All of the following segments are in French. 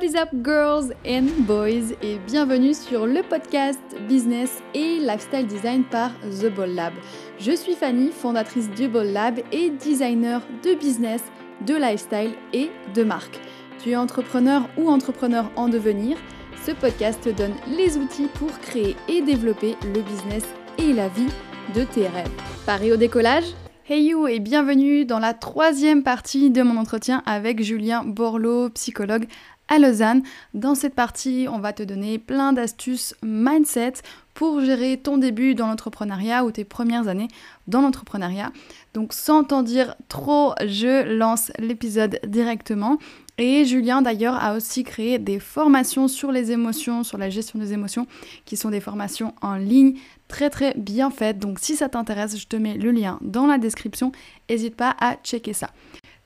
What is up girls and boys? Et bienvenue sur le podcast Business et Lifestyle Design par The Ball Lab. Je suis Fanny, fondatrice du Ball Lab et designer de business, de lifestyle et de marque. Tu es entrepreneur ou entrepreneur en devenir Ce podcast te donne les outils pour créer et développer le business et la vie de tes rêves. Paris au décollage? Hey you et bienvenue dans la troisième partie de mon entretien avec Julien Borloo, psychologue à Lausanne. Dans cette partie, on va te donner plein d'astuces mindset pour gérer ton début dans l'entrepreneuriat ou tes premières années dans l'entrepreneuriat. Donc sans t'en dire trop, je lance l'épisode directement. Et Julien d'ailleurs a aussi créé des formations sur les émotions, sur la gestion des émotions, qui sont des formations en ligne très très bien faites. Donc si ça t'intéresse, je te mets le lien dans la description. N'hésite pas à checker ça.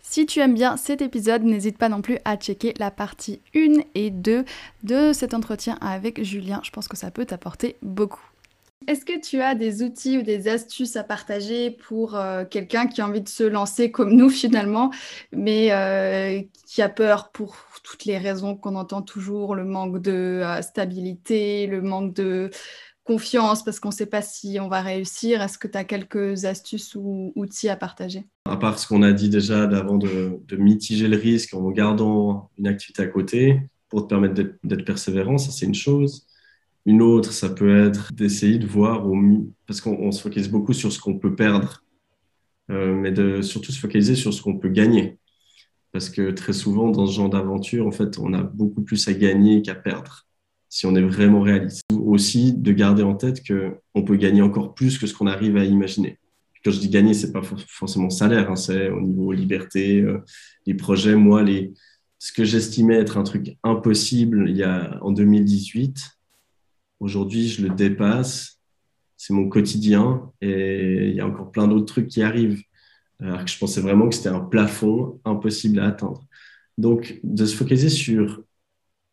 Si tu aimes bien cet épisode, n'hésite pas non plus à checker la partie 1 et 2 de cet entretien avec Julien. Je pense que ça peut t'apporter beaucoup. Est-ce que tu as des outils ou des astuces à partager pour euh, quelqu'un qui a envie de se lancer comme nous finalement, mais euh, qui a peur pour toutes les raisons qu'on entend toujours, le manque de euh, stabilité, le manque de confiance parce qu'on ne sait pas si on va réussir. Est-ce que tu as quelques astuces ou outils à partager? À part ce qu'on a dit déjà d'avant de, mitiger le risque en gardant une activité à côté pour te permettre d'être persévérant, ça c'est une chose. Une autre, ça peut être d'essayer de voir, au parce qu'on se focalise beaucoup sur ce qu'on peut perdre, euh, mais de surtout se focaliser sur ce qu'on peut gagner. Parce que très souvent, dans ce genre d'aventure, en fait, on a beaucoup plus à gagner qu'à perdre si on est vraiment réaliste. Aussi, de garder en tête qu'on peut gagner encore plus que ce qu'on arrive à imaginer. Quand je dis gagner, c'est pas forcément salaire, hein, c'est au niveau liberté, euh, les projets. Moi, les, ce que j'estimais être un truc impossible il y a, en 2018, aujourd'hui, je le dépasse. C'est mon quotidien et il y a encore plein d'autres trucs qui arrivent. Alors que je pensais vraiment que c'était un plafond impossible à atteindre. Donc, de se focaliser sur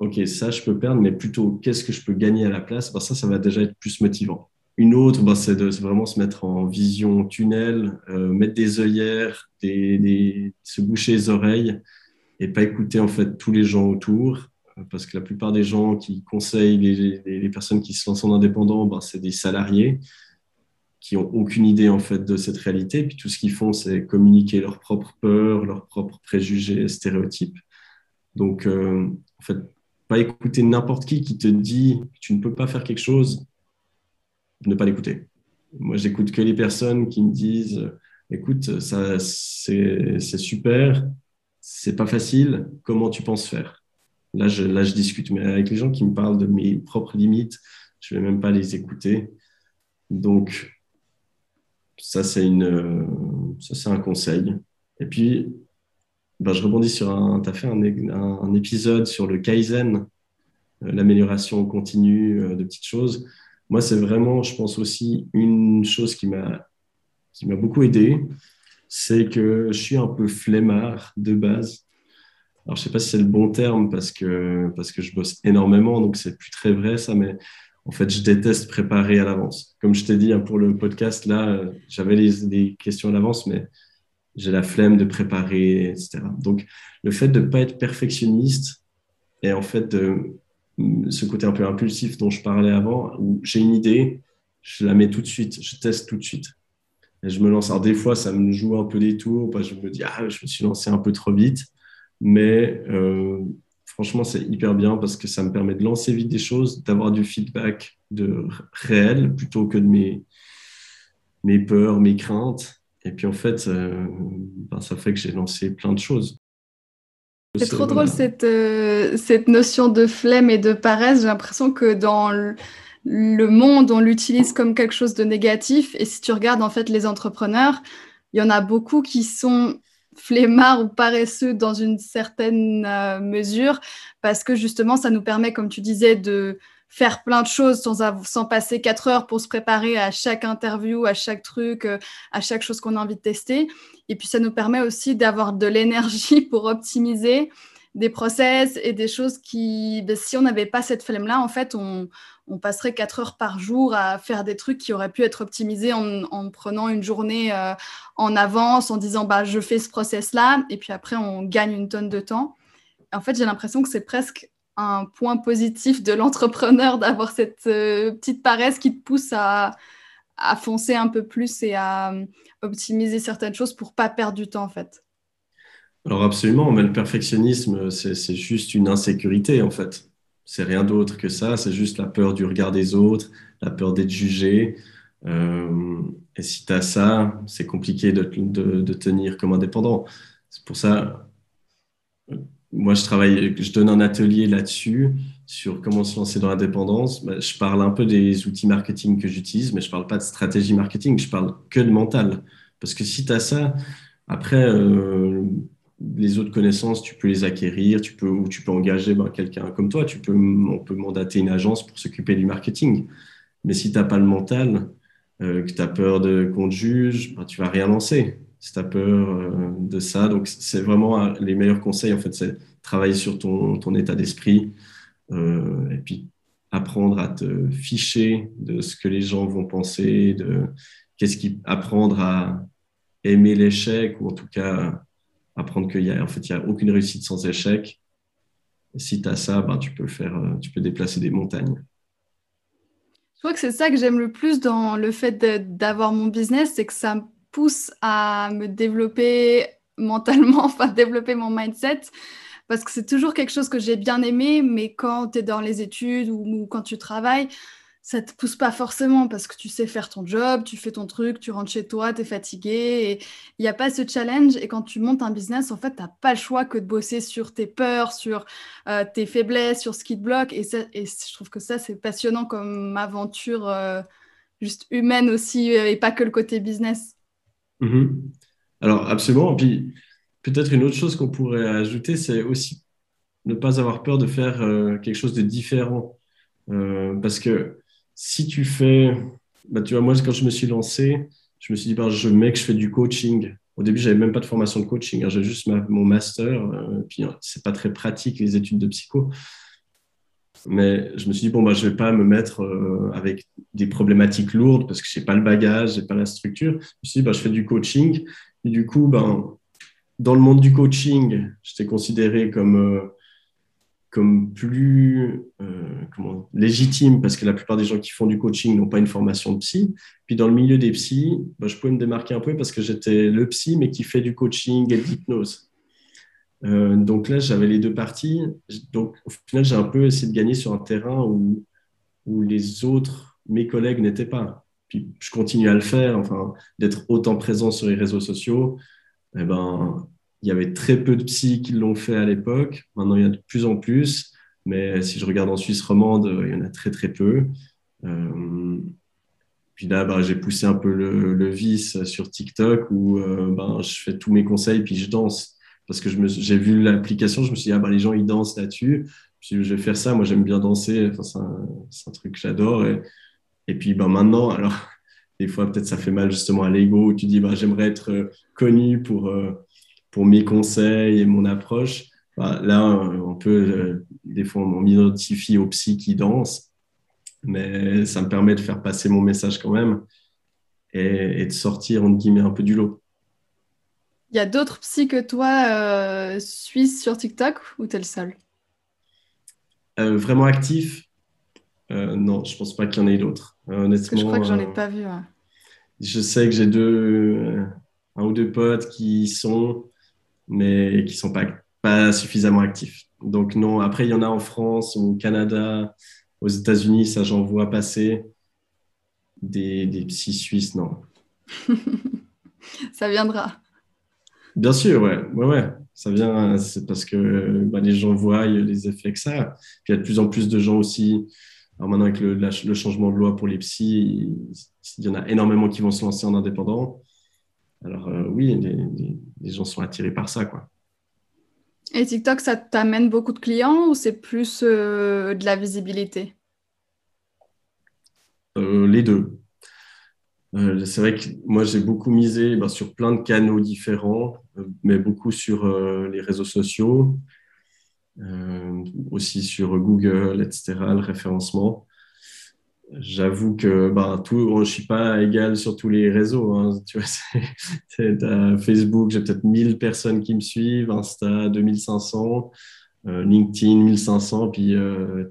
OK, ça, je peux perdre, mais plutôt, qu'est-ce que je peux gagner à la place? Ben, Ça, ça va déjà être plus motivant. Une autre, ben, c'est de vraiment se mettre en vision tunnel, euh, mettre des œillères, se boucher les oreilles et pas écouter en fait tous les gens autour. Euh, parce que la plupart des gens qui conseillent les, personnes qui se lancent en indépendant, ben, c'est des salariés qui ont aucune idée en fait de cette réalité. Puis tout ce qu'ils font, c'est communiquer leurs propres peurs, leurs propres préjugés, stéréotypes. Donc, euh, en fait, pas écouter n'importe qui qui te dit que tu ne peux pas faire quelque chose, ne pas l'écouter. Moi, j'écoute que les personnes qui me disent écoute, ça, c'est, super, c'est pas facile, comment tu penses faire? Là je, là, je discute, mais avec les gens qui me parlent de mes propres limites, je vais même pas les écouter. Donc, ça, c'est, une, ça, c'est un conseil. Et puis, ben, je rebondis sur un. Tu as fait un, un, épisode sur le Kaizen, euh, l'amélioration continue euh, de petites choses. Moi, c'est vraiment, je pense aussi, une chose qui m'a beaucoup aidé, c'est que je suis un peu flemmard de base. Alors, je sais pas si c'est le bon terme parce que, parce que je bosse énormément, donc c'est plus très vrai ça, mais en fait, je déteste préparer à l'avance. Comme je t'ai dit hein, pour le podcast, là, euh, j'avais les, questions à l'avance, mais j'ai la flemme de préparer, etc. Donc, le fait de ne pas être perfectionniste et en fait de ce côté un peu impulsif dont je parlais avant, où j'ai une idée, je la mets tout de suite, je teste tout de suite. Je me lance. Alors, des fois, ça me joue un peu des tours, je me dis, ah, je me suis lancé un peu trop vite. Mais euh, franchement, c'est hyper bien parce que ça me permet de lancer vite des choses, d'avoir du feedback de réel plutôt que de mes, mes peurs, mes craintes. Et puis en fait, euh, ben, ça fait que j'ai lancé plein de choses. C'est trop drôle cette, euh, cette notion de flemme et de paresse. J'ai l'impression que dans le, monde, on l'utilise comme quelque chose de négatif. Et si tu regardes en fait les entrepreneurs, il y en a beaucoup qui sont flemmards ou paresseux dans une certaine euh, mesure parce que justement, ça nous permet, comme tu disais, de faire plein de choses sans, sans passer quatre heures pour se préparer à chaque interview, à chaque truc, euh, à chaque chose qu'on a envie de tester. Et puis ça nous permet aussi d'avoir de l'énergie pour optimiser des process et des choses qui, ben, si on n'avait pas cette flemme-là, en fait, on, on, passerait quatre heures par jour à faire des trucs qui auraient pu être optimisés en, en prenant une journée euh, en avance, en disant bah, je fais ce process-là, et puis après, on gagne une tonne de temps. en fait, j'ai l'impression que c'est presque un point positif de l'entrepreneur d'avoir cette euh, petite paresse qui te pousse à, foncer un peu plus et à euh, optimiser certaines choses pour pas perdre du temps en fait. Alors absolument, mais le perfectionnisme, c'est juste une insécurité en fait. C'est rien d'autre que ça, c'est juste la peur du regard des autres, la peur d'être jugé. Euh, et si tu as ça, c'est compliqué de, de, tenir comme indépendant. C'est pour ça, moi, je travaille, je donne un atelier là-dessus, sur comment se lancer dans l'indépendance. Ben, je parle un peu des outils marketing que j'utilise, mais je ne parle pas de stratégie marketing, je parle que de mental. Parce que si tu as ça, après, euh, les autres connaissances, tu peux les acquérir, tu peux, ou tu peux engager ben, quelqu'un comme toi, tu peux, on peut mandater une agence pour s'occuper du marketing. Mais si tu n'as pas le mental, euh, que tu as peur qu'on te juge, ben, tu vas rien lancer peur euh, de ça. Donc, c'est vraiment euh, les meilleurs conseils, en fait, c'est travailler sur ton, ton état d'esprit euh, et puis apprendre à te ficher de ce que les gens vont penser, de qu'est-ce qui apprendre à aimer l'échec ou en tout cas apprendre qu'il y a en fait il y a aucune réussite sans échec. Si tu as ça, ben, tu peux faire tu peux déplacer des montagnes. Je crois que c'est ça que j'aime le plus dans le fait d'avoir mon business, c'est que ça pousse à me développer mentalement, enfin développer mon mindset, parce que c'est toujours quelque chose que j'ai bien aimé, mais quand tu es dans les études ou, quand tu travailles, ça te pousse pas forcément parce que tu sais faire ton job, tu fais ton truc, tu rentres chez toi, tu es fatigué et il n'y a pas ce challenge. Et quand tu montes un business, en fait, tu n'as pas le choix que de bosser sur tes peurs, sur euh, tes faiblesses, sur ce qui te bloque. Et, je trouve que ça, c'est passionnant comme aventure euh, juste humaine aussi euh, et pas que le côté business. Mhm. Alors, absolument. Puis, peut-être une autre chose qu'on pourrait ajouter, c'est aussi ne pas avoir peur de faire euh, quelque chose de différent. Euh, parce que si tu fais, bah, tu vois, moi, quand je me suis lancé, je me suis dit, bah, je mec, je fais du coaching. Au début, j'avais même pas de formation de coaching. Hein. J'avais juste mon master. Euh, puis, hein, c'est pas très pratique, les études de psycho. Mais je me suis dit, bon, bah, je vais pas me mettre euh, avec des problématiques lourdes parce que je n'ai pas le bagage, je n'ai pas la structure. Je me suis dit, bah, je fais du coaching. Du coup, ben, dans le monde du coaching, j'étais considéré comme, euh, comme plus euh, comment, légitime parce que la plupart des gens qui font du coaching n'ont pas une formation de psy. Puis dans le milieu des psys, bah, je pouvais me démarquer un peu parce que j'étais le psy, mais qui fait du coaching et de l'hypnose. Euh, donc là, j'avais les deux parties. Donc au final, j'ai un peu essayé de gagner sur un terrain où, où les autres, mes collègues, n'étaient pas. Puis je continue à le faire, enfin, d'être autant présent sur les réseaux sociaux. Eh ben, il y avait très peu de psy qui l'ont fait à l'époque. Maintenant, il y en a de plus en plus. Mais si je regarde en Suisse romande, il y en a très, très peu. Euh, puis là, bah, j'ai poussé un peu le, le, vice sur TikTok où euh, ben, je fais tous mes conseils puis je danse parce que j'ai vu l'application, je me suis dit, ah, bah, les gens, ils dansent là-dessus. Je vais faire ça. Moi, j'aime bien danser. Enfin, c'est un, truc que j'adore. Et, puis, ben, maintenant, alors, des fois, peut-être ça fait mal justement à l'ego où tu dis, bah, j'aimerais être euh, connu pour, euh, pour mes conseils et mon approche. Bah, là, on peut, euh, des fois, on m'identifie aux psy qui dansent, mais ça me permet de faire passer mon message quand même et, et de sortir, entre guillemets, un peu du lot. Il y a d'autres psys que toi euh, suisses sur TikTok ou t'es le seul? Euh, Vraiment actif? Euh, Non, je pense pas qu'il y en ait d'autres. honnêtement, je crois que j'en ai pas vu. Je sais que j'ai deux, un ou deux potes qui y sont, mais qui sont pas, pas suffisamment actifs. Donc non, après, il y en a en France, au Canada, aux États-Unis, ça j'en vois passer. Des, des psys suisses, non. ça viendra. Bien sûr, ouais, ouais, ouais. Ça vient, c'est parce que bah, les gens voient les effets que ça. Puis il y a de plus en plus de gens aussi. Alors maintenant, avec le, le changement de loi pour les psys, il y en a énormément qui vont se lancer en indépendant. Alors euh, oui, les, les, gens sont attirés par ça, quoi. Et TikTok, ça t'amène beaucoup de clients ou c'est plus euh, de la visibilité? Euh, Les deux. Euh, c'est vrai que moi, j'ai beaucoup misé ben, sur plein de canaux différents, euh, mais beaucoup sur euh, les réseaux sociaux, aussi sur Google, etc., le référencement. J'avoue que ben, tout, je ne suis pas égal sur tous les réseaux. Hein, tu vois, Facebook, j'ai peut-être 1000 personnes qui me suivent, Insta, 2500. LinkedIn 1500, puis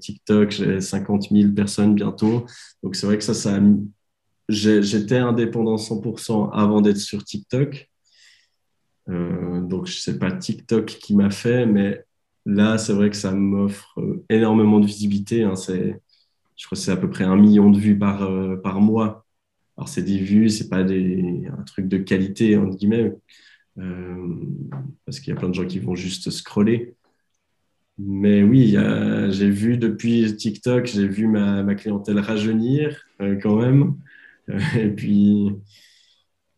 TikTok, j'ai 50 000 personnes bientôt. Donc c'est vrai que ça, ça j'étais indépendant 100% avant d'être sur TikTok. donc je sais pas TikTok qui m'a fait, mais là c'est vrai que ça m'offre énormément de visibilité. Hein. c'est, je crois que c'est à peu près un million de vues par, par mois. Alors, c'est des vues, c'est pas des, un truc de qualité, entre guillemets, euh, parce qu'il y a plein de gens qui vont juste scroller. Mais oui, j'ai vu depuis TikTok, j'ai vu ma, clientèle rajeunir euh, quand même. Euh, et puis,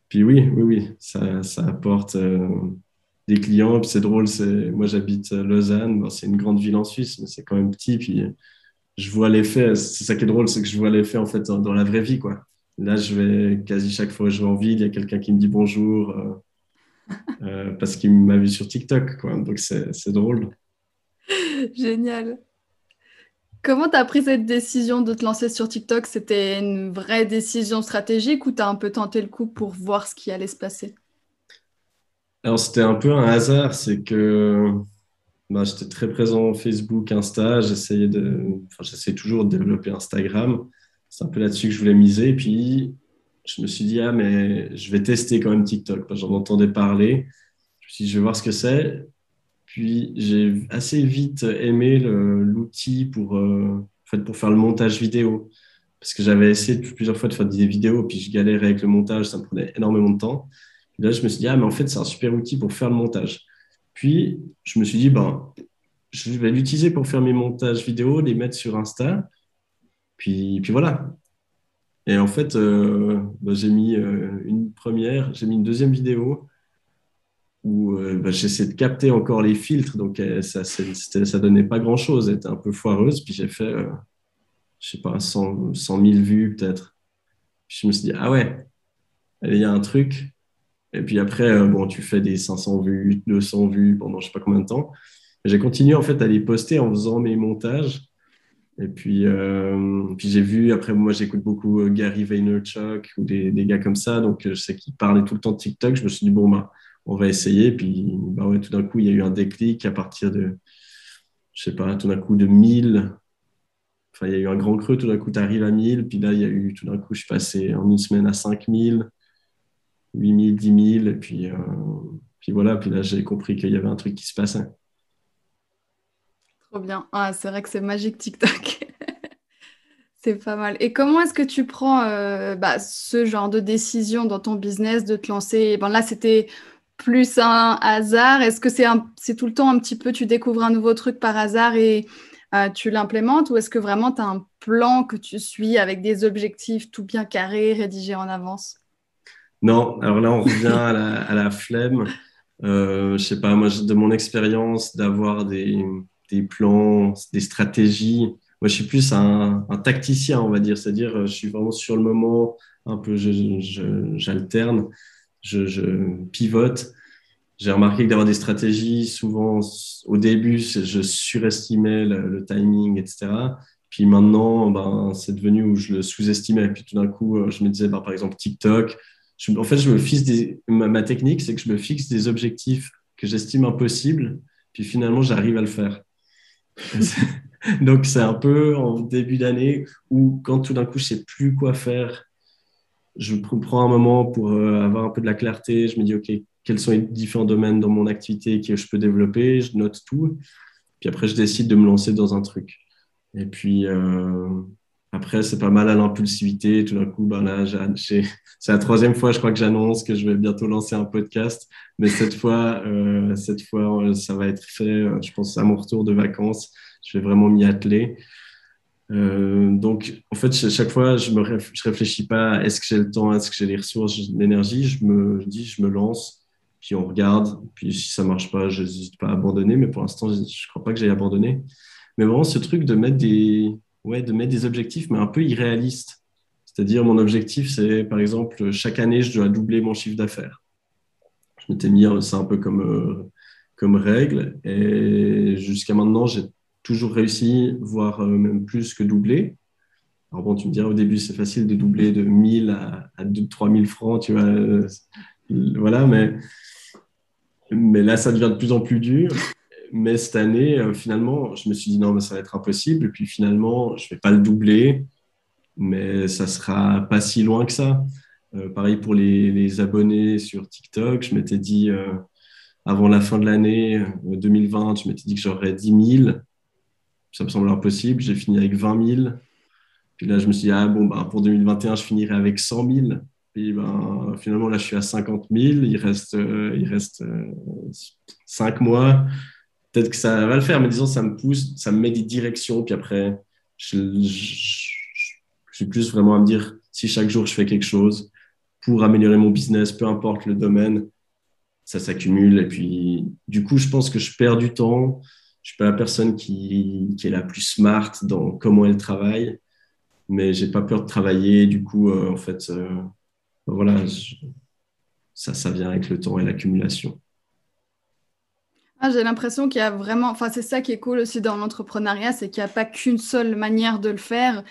puis oui, oui, oui, ça, ça apporte des clients. C'est drôle, c'est, moi j'habite Lausanne, c'est une grande ville en Suisse, mais c'est quand même petit. Puis je vois l'effet, c'est ça qui est drôle, c'est que je vois l'effet en fait dans, la vraie vie, quoi. Là, je vais quasi chaque fois que je vais en ville, il y a quelqu'un qui me dit bonjour euh, euh, parce qu'il m'a vu sur TikTok. Quoi. Donc, c'est drôle. Génial. Comment tu as pris cette décision de te lancer sur TikTok? C'était une vraie décision stratégique ou tu as un peu tenté le coup pour voir ce qui allait se passer? Alors, c'était un peu un hasard. C'est que bah, j'étais très présent Facebook, Insta. J'essayais de... enfin, toujours de développer Instagram c'est un peu là-dessus que je voulais miser. Et puis, je me suis dit, ah, mais je vais tester quand même TikTok. J'en entendais parler. Je me suis dit, je vais voir ce que c'est. Puis, j'ai assez vite aimé l'outil pour, euh, en fait, pour faire le montage vidéo. Parce que j'avais essayé plusieurs fois de faire des vidéos, puis je galérais avec le montage, ça me prenait énormément de temps. là, je me suis dit, ah, mais en fait, c'est un super outil pour faire le montage. Puis, je me suis dit, ben, je vais l'utiliser pour faire mes montages vidéo, les mettre sur Insta. Puis, puis voilà. Et en fait, euh, bah, j'ai mis euh, une première, j'ai mis une deuxième vidéo où euh, bah, j'essaie de capter encore les filtres. Donc, ça, ça donnait pas grand-chose. Elle était un peu foireuse. Puis j'ai fait, je sais pas, 100, 100 000 vues peut-être. Je me suis dit, ah ouais, il y a un truc. Et puis après, bon, tu fais des 500 vues, 200 vues pendant je sais pas combien de temps. J'ai continué en fait à les poster en faisant mes montages. Et puis, euh, puis j'ai vu, après, moi, j'écoute beaucoup euh, Gary Vaynerchuk ou des, des, gars comme ça. Donc, euh, je sais qu'ils parlaient tout le temps de TikTok. Je me suis dit, bon, bah, on va essayer. Puis, bah ouais, tout d'un coup, il y a eu un déclic à partir de, je sais pas, tout d'un coup de 1000. Enfin, il y a eu un grand creux. Tout d'un coup, tu arrives à 1000. Puis là, il y a eu, tout d'un coup, je suis passé en une semaine à 5000, 8000, 10 000. Et puis, puis voilà. Puis là, j'ai compris qu'il y avait un truc qui se passait. Trop bien. Ah, c'est vrai que c'est magique TikTok. c'est pas mal. Et comment est-ce que tu prends euh, bah, ce genre de décision dans ton business de te lancer? Là, c'était plus un hasard? Est-ce que c'est, tout le temps un petit peu, tu découvres un nouveau truc par hasard et euh, tu l'implémentes? Ou est-ce que vraiment tu as un plan que tu suis avec des objectifs tout bien carrés, rédigés en avance? Non, alors là, on revient à, la, flemme. Euh, je sais pas, moi, de mon expérience, d'avoir des plans, des stratégies. Moi, je suis plus un, tacticien, on va dire. C'est-à-dire, je suis vraiment sur le moment, un peu, j'alterne, pivote. J'ai remarqué que d'avoir des stratégies, souvent, au début, je surestimais le, timing, etc. Puis maintenant, ben, c'est devenu où je le sous-estimais. Puis tout d'un coup, euh, je me disais, ben, par exemple, TikTok. en fait, je me fixe ma, technique, c'est que je me fixe des objectifs que j'estime impossibles. Puis finalement, j'arrive à le faire. Donc, c'est un peu en début d'année où, quand tout d'un coup, je sais plus quoi faire, je prends un moment pour euh, avoir un peu de la clarté. Je me dis, OK, quels sont les différents domaines dans mon activité que je peux développer? Je note tout. Puis après, je décide de me lancer dans un truc. Et puis, euh, après, c'est pas mal à l'impulsivité. Tout d'un coup, ben là, c'est la troisième fois, je crois, que j'annonce que je vais bientôt lancer un podcast. Mais cette fois, euh, cette fois, ça va être fait, euh, je pense, à mon retour de vacances. Je vais vraiment m'y atteler. Euh, donc, en fait, chaque fois, je ne réfléchis pas est-ce que j'ai le temps, est-ce que j'ai les ressources, l'énergie. Je me dis, je me lance, puis on regarde. Puis si ça ne marche pas, je n'hésite pas à abandonner. Mais pour l'instant, je ne crois pas que j'aille abandonner. Mais vraiment, ce truc de mettre des, ouais, de mettre des objectifs, mais un peu irréalistes. C'est-à-dire, mon objectif, c'est par exemple, chaque année, je dois doubler mon chiffre d'affaires. Je m'étais mis ça un peu comme, euh, comme règle. Et jusqu'à maintenant, j'ai toujours réussi, voire euh, même plus que doubler. Alors bon, tu me diras au début, c'est facile de doubler de 1000 à, à 3000 francs, tu vois. Euh, voilà, mais, là, ça devient de plus en plus dur. mais cette année, euh, finalement, je me suis dit non, mais ça va être impossible. Et puis finalement, je ne vais pas le doubler, mais ça sera pas si loin que ça. Pareil pour les, les, abonnés sur TikTok, je m'étais dit avant la fin de l'année 2020, je m'étais dit que j'aurais 10 000. Ça me semble impossible. J'ai fini avec 20 000. Puis là, je me suis dit, ah bon, bah, pour 2021, je finirai avec 100 000. Puis ben, finalement, là, je suis à 50 000. Il reste, il reste 5 mois peut-être que ça va le faire, mais disons, ça me pousse, ça me met des directions. Puis après, je, suis plus vraiment à me dire si chaque jour je fais quelque chose pour améliorer mon business, peu importe le domaine, ça s'accumule. Et puis, du coup, je pense que je perds du temps. Je suis pas la personne qui, qui est la plus smart dans comment elle travaille, mais j'ai pas peur de travailler. Du coup, euh, en fait, euh, voilà, ça, ça vient avec le temps et l'accumulation. Ah, j'ai l'impression qu'il y a vraiment, enfin c'est ça qui est cool aussi dans l'entrepreneuriat, c'est qu'il n'y a pas qu'une seule manière de le faire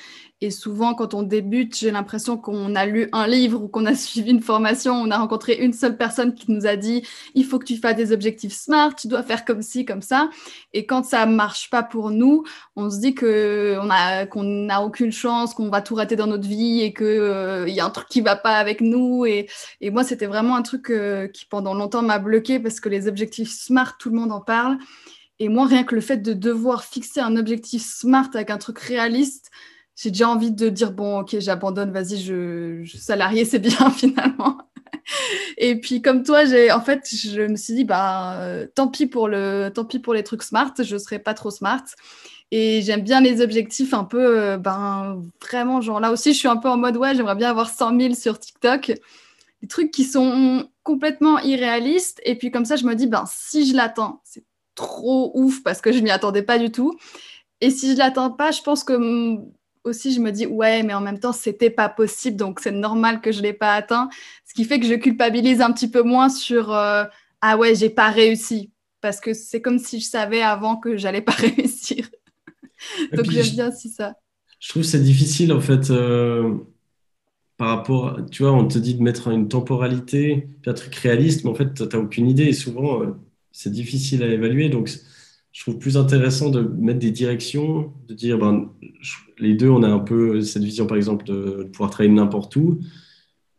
et souvent, quand on débute, j'ai l'impression qu'on a lu un livre ou qu'on a suivi une formation, on a rencontré une seule personne qui nous a dit il faut que tu fasses des objectifs smart, tu dois faire comme ci, comme ça. Et quand ça marche pas pour nous, on se dit qu'on n'a aucune chance, qu'on va tout rater dans notre vie et que euh, il y a un truc qui va pas avec nous. Et, et moi, c'était vraiment un truc euh, qui pendant longtemps m'a bloqué parce que les objectifs smart, tout le monde en parle. Et moi, rien que le fait de devoir fixer un objectif smart avec un truc réaliste, j'ai déjà envie de dire bon ok j'abandonne vas-y je, je salarié c'est bien finalement. Et puis comme toi j'ai en fait je me suis dit bah euh, tant pis pour le tant pis pour les trucs smart je serai pas trop smart. Et j'aime bien les objectifs un peu euh, ben vraiment genre là aussi je suis un peu en mode ouais j'aimerais bien avoir 100 000 sur TikTok des trucs qui sont complètement irréalistes et puis comme ça je me dis ben si je l'attends c'est trop ouf parce que je m'y attendais pas du tout et si je l'attends pas je pense que aussi, je me dis, ouais, mais en même temps, c'était pas possible, donc c'est normal que je l'ai pas atteint. Ce qui fait que je culpabilise un petit peu moins sur, euh, ah ouais, j'ai pas réussi. Parce que c'est comme si je savais avant que j'allais pas réussir. donc j'aime bien aussi ça. Je trouve c'est difficile, en fait, euh, par rapport, tu vois, on te dit de mettre une temporalité, un truc réaliste, mais en fait, tu n'as aucune idée. Et souvent, euh, c'est difficile à évaluer. Donc, je trouve plus intéressant de mettre des directions, de dire, ben, les deux, on a un peu cette vision, par exemple, de, pouvoir travailler n'importe où,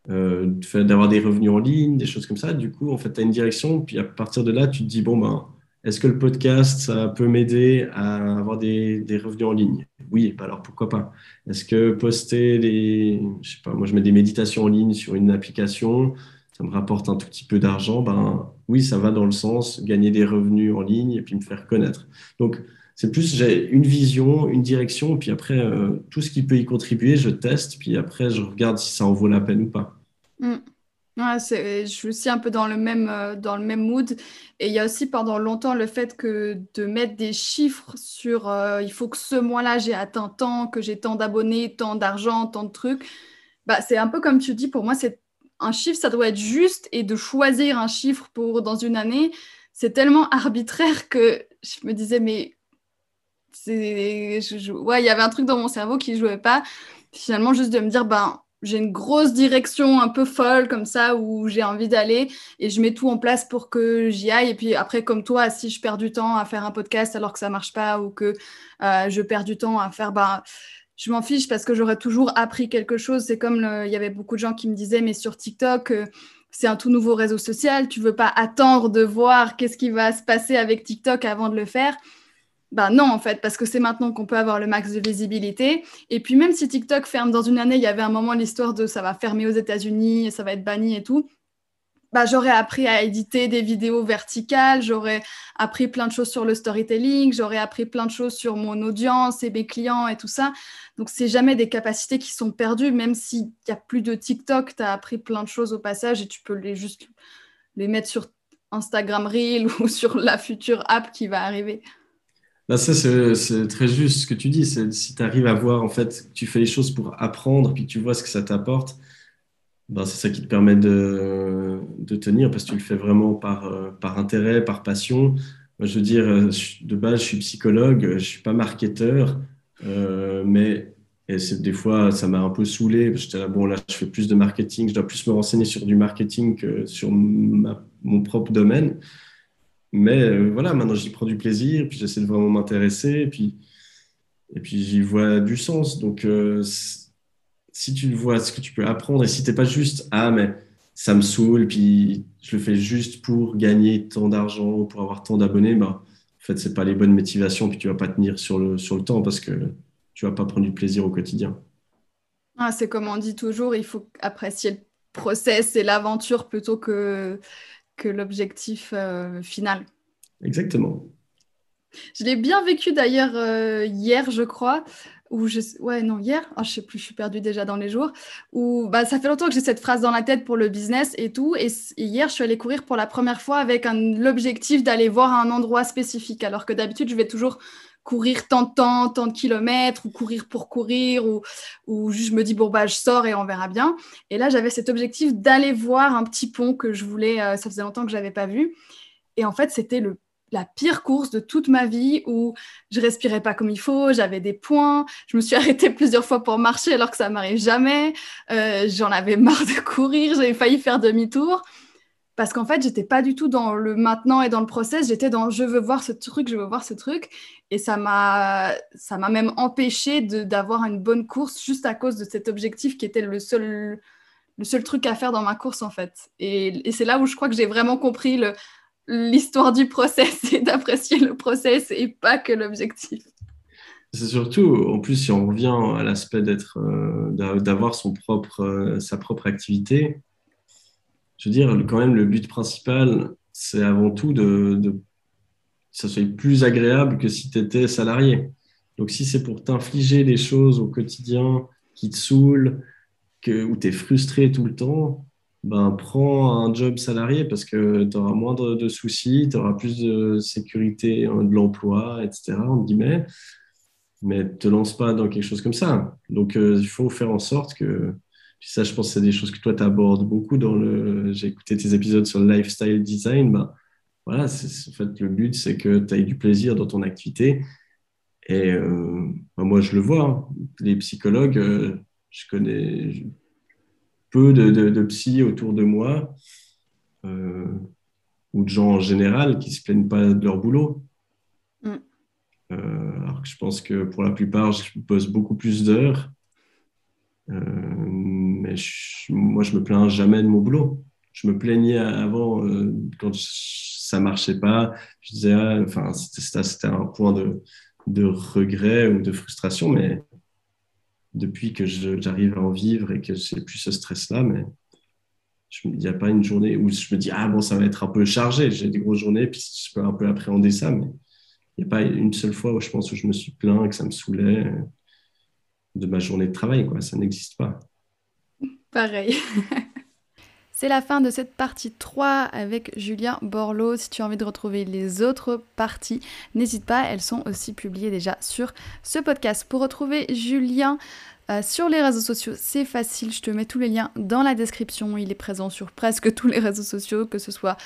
euh, d'avoir des revenus en ligne, des choses comme ça. Du coup, en fait, tu as une direction, puis à partir de là, tu te dis, bon, ben, est-ce que le podcast, ça peut m'aider à avoir des, des, revenus en ligne? Oui, bah alors pourquoi pas? Est-ce que poster les, je sais pas, moi je mets des méditations en ligne sur une application, ça me rapporte un tout petit peu d'argent, ben oui, ça va dans le sens gagner des revenus en ligne et puis me faire connaître. Donc, c'est plus, j'ai une vision, une direction, puis après, euh, tout ce qui peut y contribuer, je teste, puis après, je regarde si ça en vaut la peine ou pas. Mm. Je suis aussi un peu dans le même, euh, dans le même mood. Et il y a aussi pendant longtemps le fait que de mettre des chiffres sur euh, il faut que ce mois-là j'ai atteint tant, que j'ai tant d'abonnés, tant d'argent, tant de trucs. Bah, c'est un peu comme tu dis, pour moi, c'est un chiffre, ça doit être juste et de choisir un chiffre pour dans une année, c'est tellement arbitraire que je me disais, mais c'est, ouais, il y avait un truc dans mon cerveau qui jouait pas. Finalement, juste de me dire, ben, j'ai une grosse direction un peu folle comme ça où j'ai envie d'aller et je mets tout en place pour que j'y aille. Et puis après, comme toi, si je perds du temps à faire un podcast alors que ça marche pas ou que euh, je perds du temps à faire, ben, je m'en fiche parce que j'aurais toujours appris quelque chose. C'est comme il y avait beaucoup de gens qui me disaient, mais sur TikTok, euh, c'est un tout nouveau réseau social. Tu veux pas attendre de voir qu'est-ce qui va se passer avec TikTok avant de le faire. Ben non, en fait, parce que c'est maintenant qu'on peut avoir le max de visibilité. Et puis même si TikTok ferme dans une année, il y avait un moment l'histoire de ça va fermer aux États-Unis, ça va être banni et tout. Bah, j'aurais appris à éditer des vidéos verticales, j'aurais appris plein de choses sur le storytelling, j'aurais appris plein de choses sur mon audience et mes clients et tout ça. Donc, c'est jamais des capacités qui sont perdues, même s'il n'y a plus de TikTok, tu as appris plein de choses au passage et tu peux les juste les mettre sur Instagram Reel ou sur la future app qui va arriver. Bah ça, c'est très juste ce que tu dis. Si tu arrives à voir, en fait, tu fais les choses pour apprendre, puis tu vois ce que ça t'apporte, ben, c'est ça qui te permet de, tenir parce que tu le fais vraiment par, euh, intérêt, par passion. Je veux dire, euh, de base, je suis psychologue, je suis pas marketeur, euh, mais des fois, ça m'a un peu saoulé. J'étais là, bon, là, je fais plus de marketing, je dois plus me renseigner sur du marketing que sur mon propre domaine. Mais euh, voilà, maintenant j'y prends du plaisir, puis j'essaie de vraiment m'intéresser, et puis, et puis j'y vois du sens. Donc, euh, si tu vois ce que tu peux apprendre, et si tu n'es pas juste, ah, mais ça me saoule, puis je le fais juste pour gagner tant d'argent, pour avoir tant d'abonnés, ben, en fait, ce pas les bonnes motivations, puis tu vas pas tenir sur le, sur le temps parce que tu vas pas prendre du plaisir au quotidien. Ah, c'est comme on dit toujours, il faut apprécier le process et l'aventure plutôt que, que l'objectif euh, final. Exactement. Je l'ai bien vécu d'ailleurs euh, hier, je crois, ou je ouais non hier, oh, je sais plus, je suis perdue déjà dans les jours. Où bah ça fait longtemps que j'ai cette phrase dans la tête pour le business et tout. Et, hier, je suis allée courir pour la première fois avec l'objectif d'aller voir un endroit spécifique, alors que d'habitude je vais toujours courir tant de temps, tant de kilomètres, ou courir pour courir, ou, ou juste je me dis, bon, bah, je sors et on verra bien. Et là, j'avais cet objectif d'aller voir un petit pont que je voulais, euh, ça faisait longtemps que je n'avais pas vu. Et en fait, c'était le la pire course de toute ma vie où je respirais pas comme il faut, j'avais des points, je me suis arrêtée plusieurs fois pour marcher alors que ça m'arrive jamais, euh, j'en avais marre de courir, j'avais failli faire demi-tour parce qu'en fait, j'étais pas du tout dans le maintenant et dans le process, j'étais dans je veux voir ce truc, je veux voir ce truc. Et ça m'a, même empêché d'avoir une bonne course juste à cause de cet objectif qui était le seul, le seul truc à faire dans ma course en fait. Et, c'est là où je crois que j'ai vraiment compris l'histoire du process et d'apprécier le process et pas que l'objectif. C'est surtout, en plus, si on revient à l'aspect d'être, euh, d'avoir euh, sa propre activité, je veux dire, quand même, le but principal, c'est avant tout de, que ça soit plus agréable que si tu étais salarié. Donc, si c'est pour t'infliger des choses au quotidien qui te saoulent, que, où tu es frustré tout le temps, ben, prends un job salarié parce que tu auras moins de, soucis, tu auras plus de sécurité hein, de l'emploi, etc. Entre guillemets. Mais te lance pas dans quelque chose comme ça. Donc, euh, il faut faire en sorte que puis ça, je pense que c'est des choses que toi, tu abordes beaucoup dans le. J'ai écouté tes épisodes sur le lifestyle design. Ben, voilà, en fait, le but, c'est que tu aies du plaisir dans ton activité. Et euh, ben, moi, je le vois. Hein. Les psychologues, euh, je connais peu de, de, psy autour de moi, euh, ou de gens en général qui ne se plaignent pas de leur boulot. Mm. alors que je pense que pour la plupart, je pose beaucoup plus d'heures. Moi, je me plains jamais de mon boulot. Je me plaignais avant euh, quand ça marchait pas. Je disais, ah, c'était un point de, de, regret ou de frustration, mais depuis que j'arrive à en vivre et que c'est plus ce stress-là, mais il n'y a pas une journée où je me dis, ah bon, ça va être un peu chargé. J'ai des grosses journées, puis je peux un peu appréhender ça, mais il n'y a pas une seule fois où je pense où je me suis plaint, que ça me saoulait de ma journée de travail, quoi. Ça n'existe pas. Pareil. C'est la fin de cette partie 3 avec Julien Borloo. Si tu as envie de retrouver les autres parties, n'hésite pas, elles sont aussi publiées déjà sur ce podcast. Pour retrouver Julien euh, sur les réseaux sociaux, c'est facile, je te mets tous les liens dans la description. Il est présent sur presque tous les réseaux sociaux, que ce soit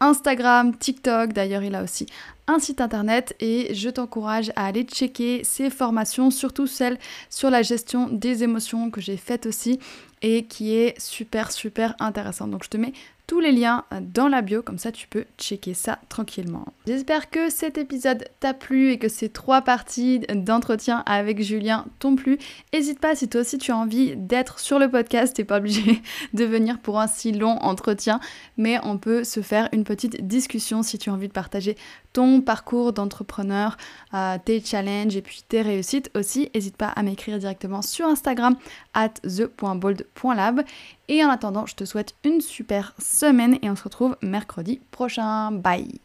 Instagram, TikTok, d'ailleurs il a aussi un site internet et je t'encourage à aller checker ses formations, surtout celles sur la gestion des émotions que j'ai faites aussi et qui est super super intéressante. Donc je te mets tous les liens dans la bio, comme ça tu peux checker ça tranquillement. J'espère que cet épisode t'a plu et que ces trois parties d'entretien avec Julien t'ont plu. N'hésite pas si toi aussi tu as envie d'être sur le podcast, t'es pas obligé de venir pour un si long entretien, mais on peut se faire une petite discussion si tu as envie de partager ton parcours d'entrepreneur, euh, tes challenges et puis tes réussites aussi. N'hésite pas à m'écrire directement sur Instagram at the.bold.lab. Et en attendant, je te souhaite une super semaine et on se retrouve mercredi prochain. Bye